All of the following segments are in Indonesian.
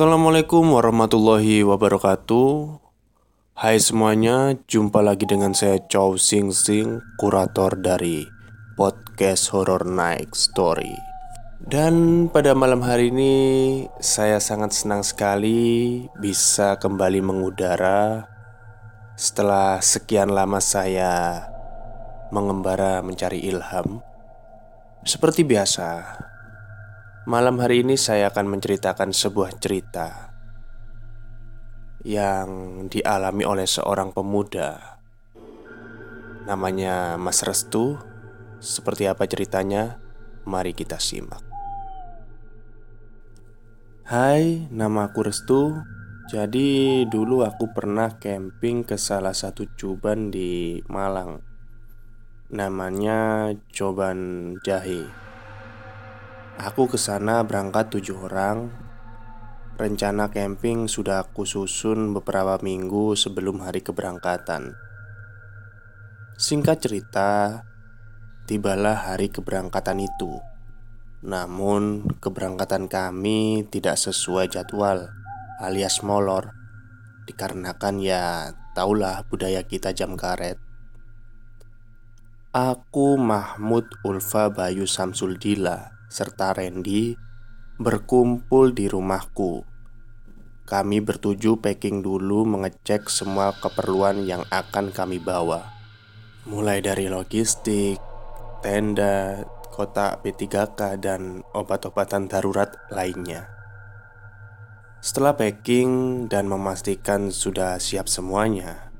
Assalamualaikum warahmatullahi wabarakatuh. Hai semuanya, jumpa lagi dengan saya Chow Sing Sing, kurator dari podcast Horror Night Story. Dan pada malam hari ini saya sangat senang sekali bisa kembali mengudara Setelah sekian lama saya mengembara mencari ilham. Seperti biasa, Malam hari ini saya akan menceritakan sebuah cerita yang dialami oleh seorang pemuda. Namanya Mas Restu. Seperti apa ceritanya? Mari kita simak. Hai, nama aku Restu. Jadi dulu aku pernah camping ke salah satu cuban di Malang. Namanya Coban Jahe. Aku ke sana berangkat tujuh orang. Rencana camping sudah aku susun beberapa minggu sebelum hari keberangkatan. Singkat cerita, tibalah hari keberangkatan itu. Namun, keberangkatan kami tidak sesuai jadwal, alias molor, dikarenakan ya, taulah budaya kita jam karet. Aku Mahmud Ulfa Bayu Samsul Dila serta Randy berkumpul di rumahku. Kami bertuju packing dulu mengecek semua keperluan yang akan kami bawa. Mulai dari logistik, tenda, kotak P3K dan obat-obatan darurat lainnya. Setelah packing dan memastikan sudah siap semuanya,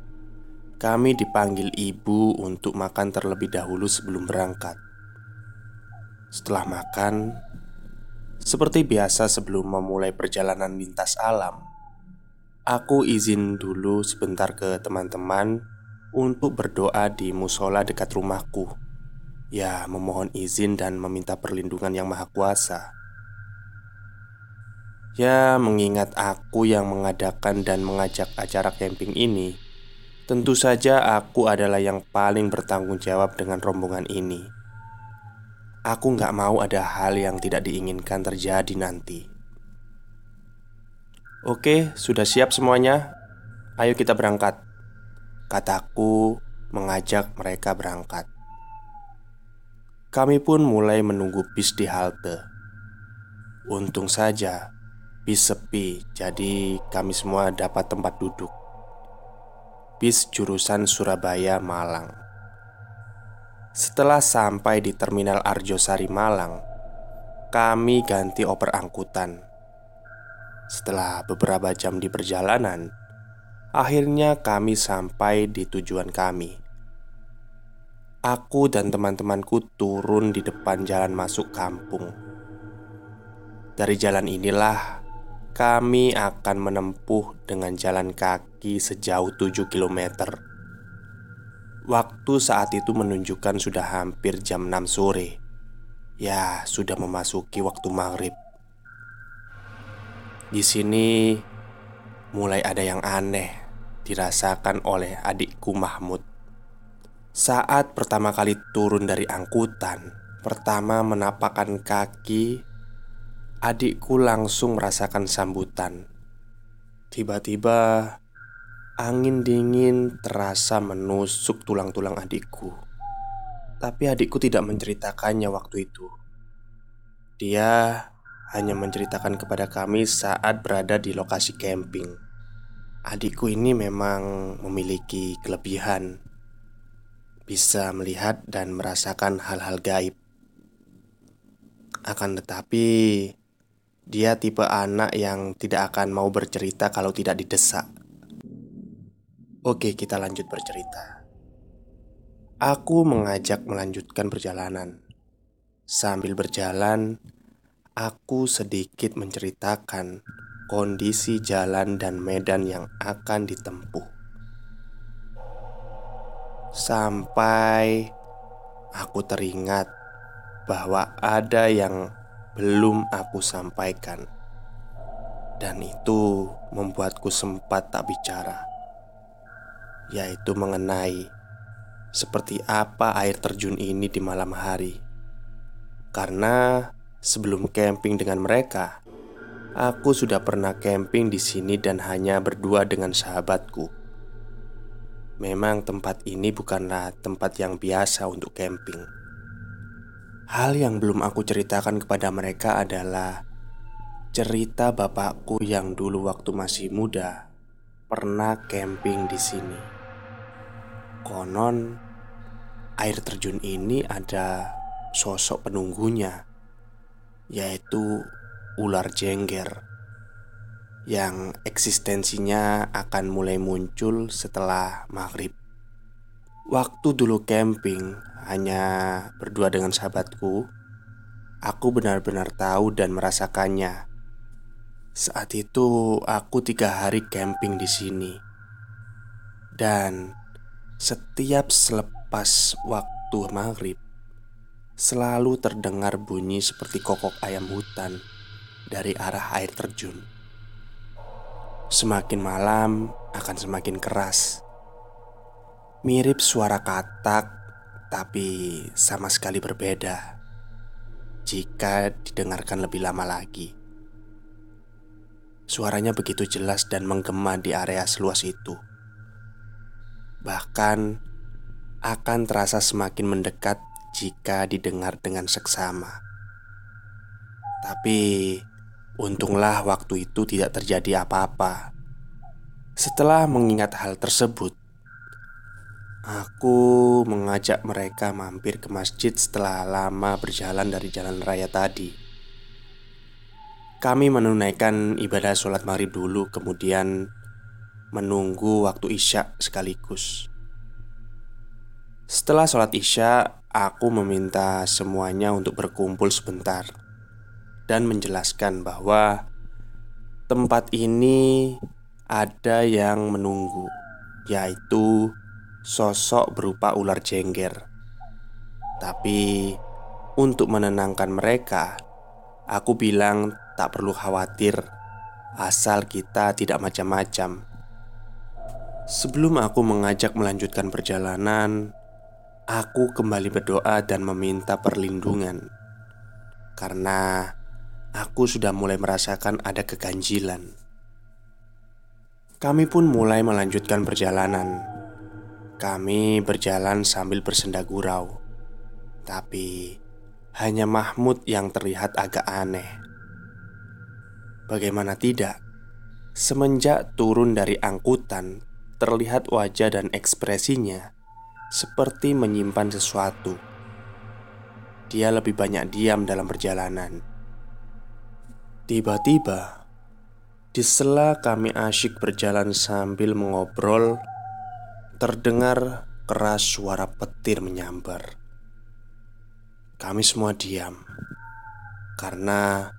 kami dipanggil ibu untuk makan terlebih dahulu sebelum berangkat. Setelah makan, seperti biasa sebelum memulai perjalanan lintas alam, aku izin dulu sebentar ke teman-teman untuk berdoa di musola dekat rumahku. Ya, memohon izin dan meminta perlindungan yang maha kuasa. Ya, mengingat aku yang mengadakan dan mengajak acara camping ini, tentu saja aku adalah yang paling bertanggung jawab dengan rombongan ini. Aku nggak mau ada hal yang tidak diinginkan terjadi nanti. Oke, sudah siap semuanya? Ayo kita berangkat. Kataku mengajak mereka berangkat. Kami pun mulai menunggu bis di halte. Untung saja bis sepi, jadi kami semua dapat tempat duduk. Bis jurusan Surabaya Malang. Setelah sampai di Terminal Arjosari Malang, kami ganti oper angkutan. Setelah beberapa jam di perjalanan, akhirnya kami sampai di tujuan kami. Aku dan teman-temanku turun di depan jalan masuk kampung. Dari jalan inilah kami akan menempuh dengan jalan kaki sejauh 7 kilometer Waktu saat itu menunjukkan sudah hampir jam 6 sore. Ya, sudah memasuki waktu maghrib. Di sini mulai ada yang aneh dirasakan oleh adikku Mahmud. Saat pertama kali turun dari angkutan Pertama menapakkan kaki Adikku langsung merasakan sambutan. Tiba-tiba Angin dingin terasa menusuk tulang-tulang adikku. Tapi adikku tidak menceritakannya waktu itu. Dia hanya menceritakan kepada kami saat berada di lokasi camping. Adikku ini memang memiliki kelebihan, bisa melihat dan merasakan hal-hal gaib. Akan tetapi, dia tipe anak yang tidak akan mau bercerita kalau tidak didesak. Oke, kita lanjut bercerita. Aku mengajak melanjutkan perjalanan. Sambil berjalan, aku sedikit menceritakan kondisi jalan dan medan yang akan ditempuh. Sampai aku teringat bahwa ada yang belum aku sampaikan, dan itu membuatku sempat tak bicara yaitu mengenai seperti apa air terjun ini di malam hari. Karena sebelum camping dengan mereka, Aku sudah pernah camping di sini dan hanya berdua dengan sahabatku. Memang tempat ini bukanlah tempat yang biasa untuk camping. Hal yang belum aku ceritakan kepada mereka adalah cerita bapakku yang dulu waktu masih muda pernah camping di sini. Konon, air terjun ini ada sosok penunggunya, yaitu ular jengger yang eksistensinya akan mulai muncul setelah maghrib. Waktu dulu camping hanya berdua dengan sahabatku, aku benar-benar tahu dan merasakannya. Saat itu aku tiga hari camping di sini, dan setiap selepas waktu maghrib selalu terdengar bunyi seperti kokok ayam hutan dari arah air terjun. Semakin malam akan semakin keras, mirip suara katak, tapi sama sekali berbeda jika didengarkan lebih lama lagi. Suaranya begitu jelas dan menggema di area seluas itu. Bahkan akan terasa semakin mendekat jika didengar dengan seksama. Tapi Untunglah waktu itu tidak terjadi apa-apa. Setelah mengingat hal tersebut, aku mengajak mereka mampir ke masjid setelah lama berjalan dari jalan raya tadi. Kami menunaikan ibadah sholat maghrib dulu, kemudian menunggu waktu isya sekaligus. Setelah sholat isya, aku meminta semuanya untuk berkumpul sebentar dan menjelaskan bahwa tempat ini ada yang menunggu, yaitu sosok berupa ular jengger. Tapi untuk menenangkan mereka, aku bilang tak perlu khawatir, asal kita tidak macam-macam. Sebelum aku mengajak melanjutkan perjalanan, aku kembali berdoa dan meminta perlindungan karena aku sudah mulai merasakan ada keganjilan. Kami pun mulai melanjutkan perjalanan. Kami berjalan sambil bersenda gurau, tapi hanya Mahmud yang terlihat agak aneh. Bagaimana tidak, semenjak turun dari angkutan, terlihat wajah dan ekspresinya seperti menyimpan sesuatu. Dia lebih banyak diam dalam perjalanan Tiba-tiba, di sela kami asyik berjalan sambil mengobrol, terdengar keras suara petir menyambar. Kami semua diam karena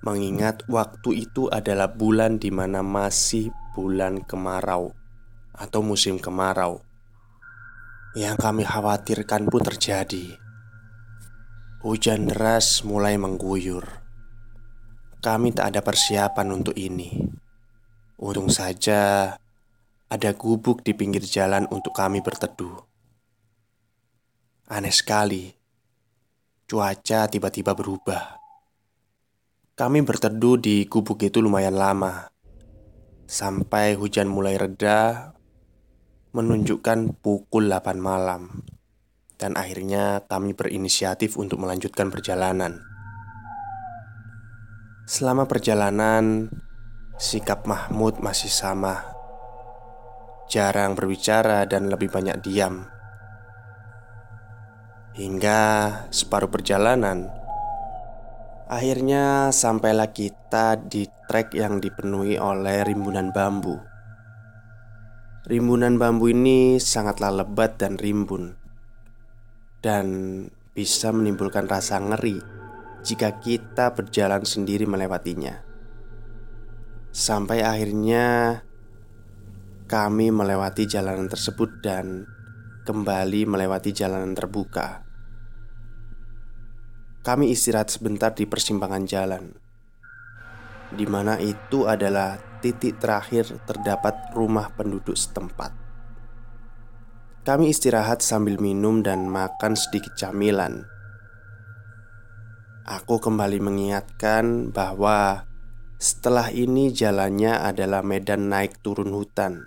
mengingat waktu itu adalah bulan di mana masih bulan kemarau atau musim kemarau. Yang kami khawatirkan pun terjadi. Hujan deras mulai mengguyur kami tak ada persiapan untuk ini. Untung saja ada gubuk di pinggir jalan untuk kami berteduh. Aneh sekali, cuaca tiba-tiba berubah. Kami berteduh di gubuk itu lumayan lama, sampai hujan mulai reda, menunjukkan pukul 8 malam, dan akhirnya kami berinisiatif untuk melanjutkan perjalanan. Selama perjalanan, sikap Mahmud masih sama. Jarang berbicara dan lebih banyak diam. Hingga separuh perjalanan, akhirnya sampailah kita di trek yang dipenuhi oleh rimbunan bambu. Rimbunan bambu ini sangatlah lebat dan rimbun, dan bisa menimbulkan rasa ngeri jika kita berjalan sendiri melewatinya. Sampai akhirnya kami melewati jalanan tersebut dan kembali melewati jalanan terbuka. Kami istirahat sebentar di persimpangan jalan, di mana itu adalah titik terakhir terdapat rumah penduduk setempat. Kami istirahat sambil minum dan makan sedikit camilan. Aku kembali mengingatkan bahwa Setelah ini jalannya adalah medan naik turun hutan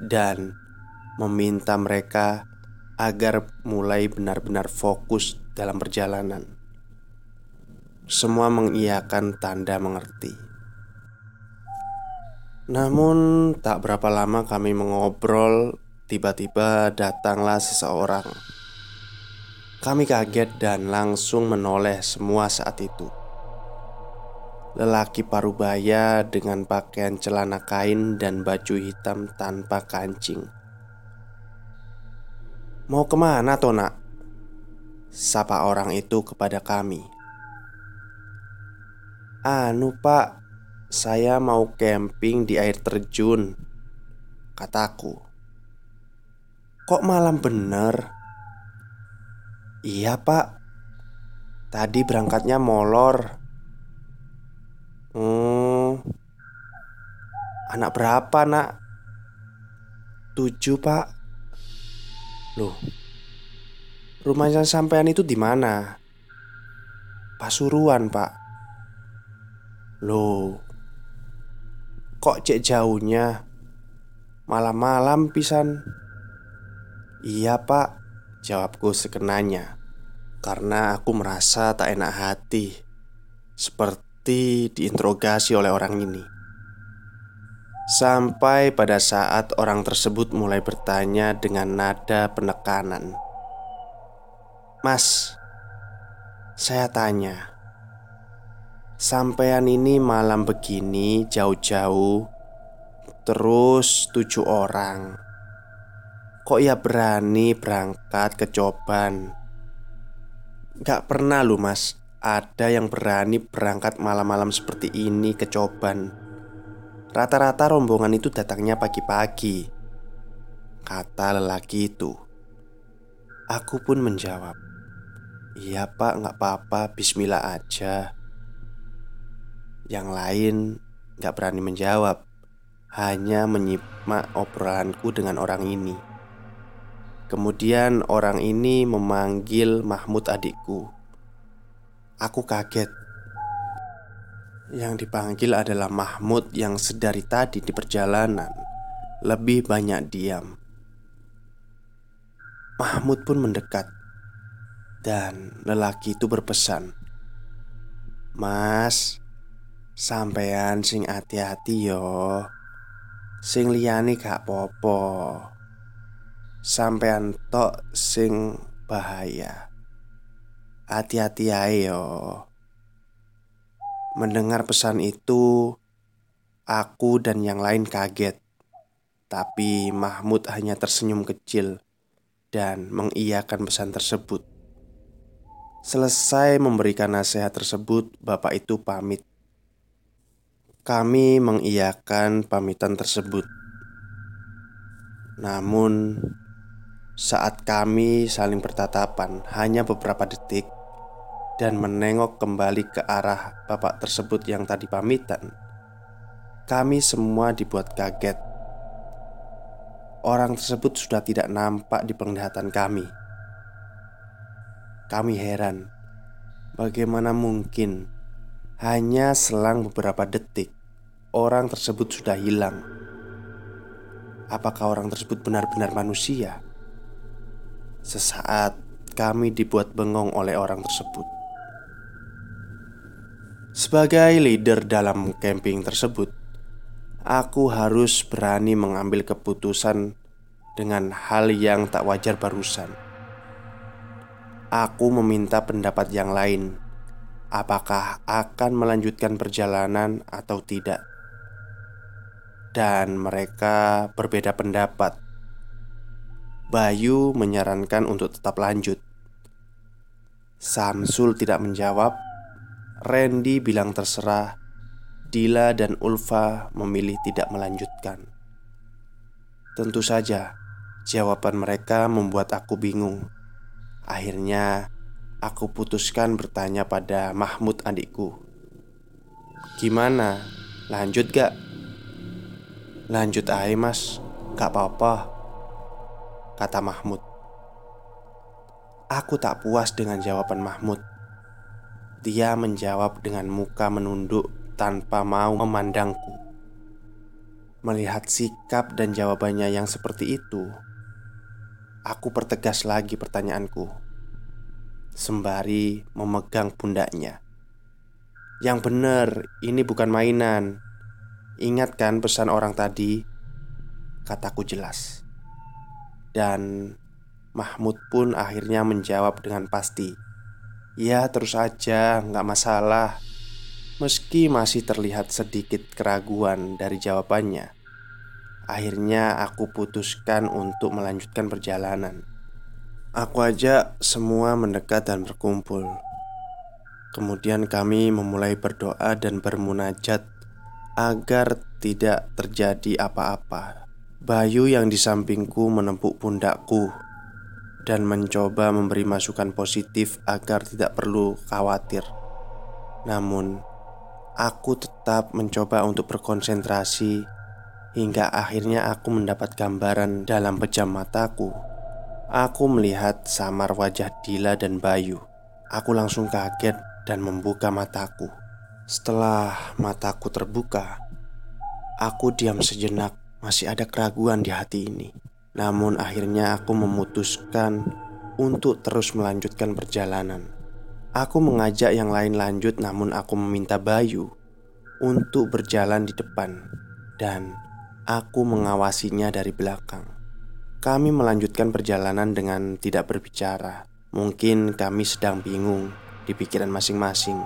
Dan meminta mereka agar mulai benar-benar fokus dalam perjalanan. Semua mengiyakan tanda mengerti Namun tak berapa lama kami mengobrol Tiba-tiba datanglah seseorang. Kami kaget dan langsung menoleh semua saat itu. Lelaki parubaya dengan pakaian celana kain dan baju hitam tanpa kancing. Mau ke mana Tona? Sapa orang itu kepada kami. Anu pak Saya mau camping di air terjun Kataku Kok malam bener? Iya pak Tadi berangkatnya molor Hmm Anak berapa nak? Tujuh pak Loh Rumahnya sampean itu di mana? Pasuruan pak Loh Kok cek jauhnya? Malam-malam pisan Iya pak Jawabku sekenanya Karena aku merasa tak enak hati Seperti diinterogasi oleh orang ini. Sampai pada saat orang tersebut mulai bertanya dengan nada penekanan, "Mas, saya tanya, sampean ini malam begini jauh-jauh, terus tujuh orang, kok ya berani berangkat ke Coban?" Gak pernah lu mas ada yang berani berangkat malam-malam seperti ini ke Coban. Rata-rata rombongan itu datangnya pagi-pagi. Kata lelaki itu. Aku pun menjawab, "Iya, Pak, nggak apa-apa. Bismillah aja." Yang lain nggak berani menjawab, hanya menyimak obrolanku dengan orang ini. Kemudian orang ini memanggil Mahmud adikku. Aku kaget. Yang dipanggil adalah Mahmud yang sedari tadi di perjalanan lebih banyak diam. Mahmud pun mendekat dan lelaki itu berpesan, "Mas, sampean sing hati-hati yo. Sing liyane gak popo. Sampean tok sing bahaya." Hati-hati ayo Mendengar pesan itu Aku dan yang lain kaget Tapi Mahmud hanya tersenyum kecil Dan mengiyakan pesan tersebut Selesai memberikan nasihat tersebut Bapak itu pamit Kami mengiyakan pamitan tersebut Namun saat kami saling bertatapan hanya beberapa detik dan menengok kembali ke arah bapak tersebut yang tadi pamitan, kami semua dibuat kaget. Orang tersebut sudah tidak nampak di penglihatan kami. Kami heran, bagaimana mungkin hanya selang beberapa detik orang tersebut sudah hilang. Apakah orang tersebut benar-benar manusia? Sesaat kami dibuat bengong oleh orang tersebut. Sebagai leader dalam camping tersebut, aku harus berani mengambil keputusan dengan hal yang tak wajar barusan. Aku meminta pendapat yang lain, apakah akan melanjutkan perjalanan atau tidak, dan mereka berbeda pendapat. Bayu menyarankan untuk tetap lanjut. Samsul tidak menjawab. Randy bilang terserah. Dila dan Ulfa memilih tidak melanjutkan. Tentu saja Jawaban mereka membuat aku bingung. Akhirnya Aku putuskan bertanya pada Mahmud adikku Gimana? Lanjut gak? Lanjut aja mas Gak apa-apa Kata Mahmud Aku tak puas dengan jawaban Mahmud dia menjawab dengan muka menunduk tanpa mau memandangku. Melihat sikap dan jawabannya yang seperti itu, aku pertegas lagi pertanyaanku, sembari memegang pundaknya. Yang benar, ini bukan mainan. Ingat kan pesan orang tadi? Kataku jelas. Dan Mahmud pun akhirnya menjawab dengan pasti. Ya terus aja, nggak masalah. Meski masih terlihat sedikit keraguan dari jawabannya Akhirnya aku putuskan untuk melanjutkan perjalanan Aku ajak semua mendekat dan berkumpul. Kemudian kami memulai berdoa dan bermunajat Agar tidak terjadi apa-apa. Bayu yang di sampingku menempuk pundakku Dan mencoba memberi masukan positif agar tidak perlu khawatir. Namun Aku tetap mencoba untuk berkonsentrasi hingga akhirnya aku mendapat gambaran dalam pejam mataku. Aku melihat samar wajah Dila dan Bayu. Aku langsung kaget dan membuka mataku. Setelah mataku terbuka, aku diam sejenak. Masih ada keraguan di hati ini, namun akhirnya aku memutuskan untuk terus melanjutkan perjalanan. Aku mengajak yang lain lanjut, namun aku meminta Bayu untuk berjalan di depan, dan aku mengawasinya dari belakang. Kami melanjutkan perjalanan dengan tidak berbicara. Mungkin kami sedang bingung di pikiran masing-masing.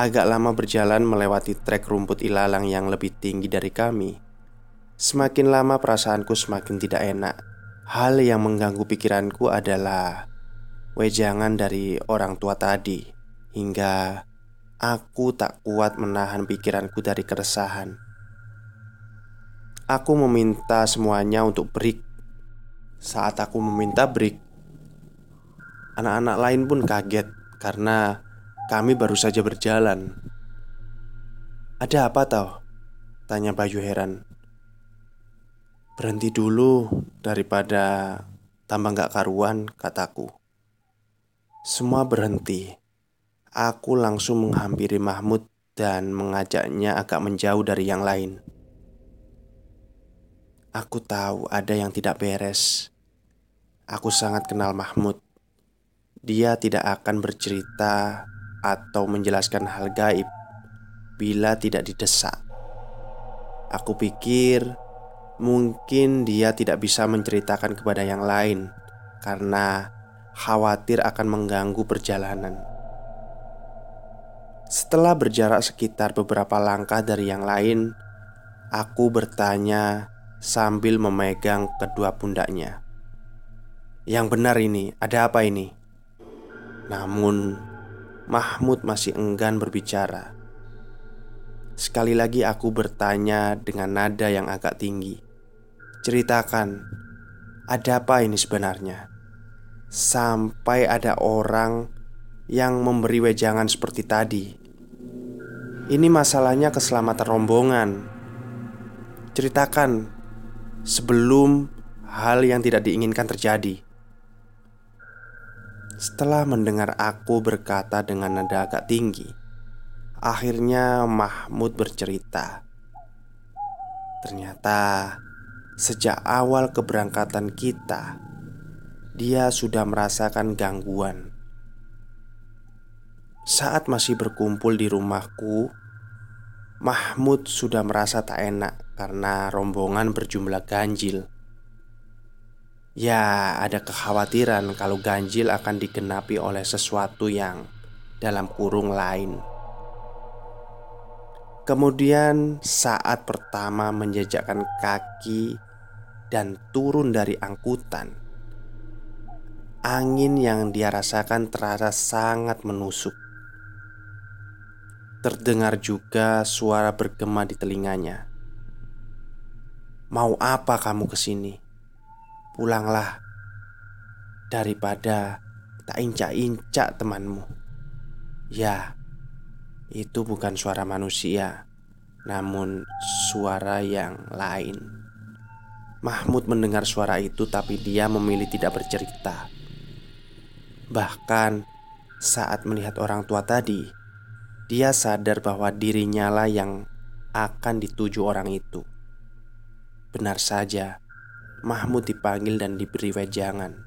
Agak lama berjalan melewati trek rumput ilalang yang lebih tinggi dari kami. Semakin lama perasaanku semakin tidak enak. Hal yang mengganggu pikiranku adalah wejangan dari orang tua tadi hingga aku tak kuat menahan pikiranku dari keresahan. Aku meminta semuanya untuk break. Saat aku meminta break, anak-anak lain pun kaget karena kami baru saja berjalan. "Ada apa tau?" tanya Bayu heran. "Berhenti dulu daripada tambah gak karuan," kataku. Semua berhenti. Aku langsung menghampiri Mahmud dan mengajaknya agak menjauh dari yang lain. Aku tahu ada yang tidak beres. Aku sangat kenal Mahmud. Dia tidak akan bercerita atau menjelaskan hal gaib bila tidak didesak. Aku pikir mungkin dia tidak bisa menceritakan kepada yang lain karena khawatir akan mengganggu perjalanan. Setelah berjarak sekitar beberapa langkah dari yang lain, aku bertanya sambil memegang kedua pundaknya. Yang benar ini, ada apa ini? Namun, Mahmud masih enggan berbicara. Sekali lagi aku bertanya dengan nada yang agak tinggi. Ceritakan, ada apa ini sebenarnya? Sampai ada orang yang memberi wejangan seperti tadi. Ini masalahnya keselamatan rombongan. Ceritakan sebelum hal yang tidak diinginkan terjadi. Setelah mendengar aku berkata dengan nada agak tinggi, akhirnya Mahmud bercerita. Ternyata sejak awal keberangkatan kita, dia sudah merasakan gangguan. Saat masih berkumpul di rumahku, Mahmud sudah merasa tak enak karena rombongan berjumlah ganjil. Ya, ada kekhawatiran kalau ganjil akan digenapi oleh sesuatu yang dalam kurung lain. Kemudian, saat pertama menjejakkan kaki dan turun dari angkutan, Angin yang dia rasakan terasa sangat menusuk. Terdengar juga suara bergema di telinganya. "Mau apa kamu ke sini? Pulanglah daripada tak incak-incak temanmu." Ya, itu bukan suara manusia, namun suara yang lain. Mahmud mendengar suara itu, tapi dia memilih tidak bercerita. Bahkan saat melihat orang tua tadi, Dia sadar bahwa dirinya lah yang akan dituju orang itu. Benar saja, Mahmud dipanggil dan diberi wejangan.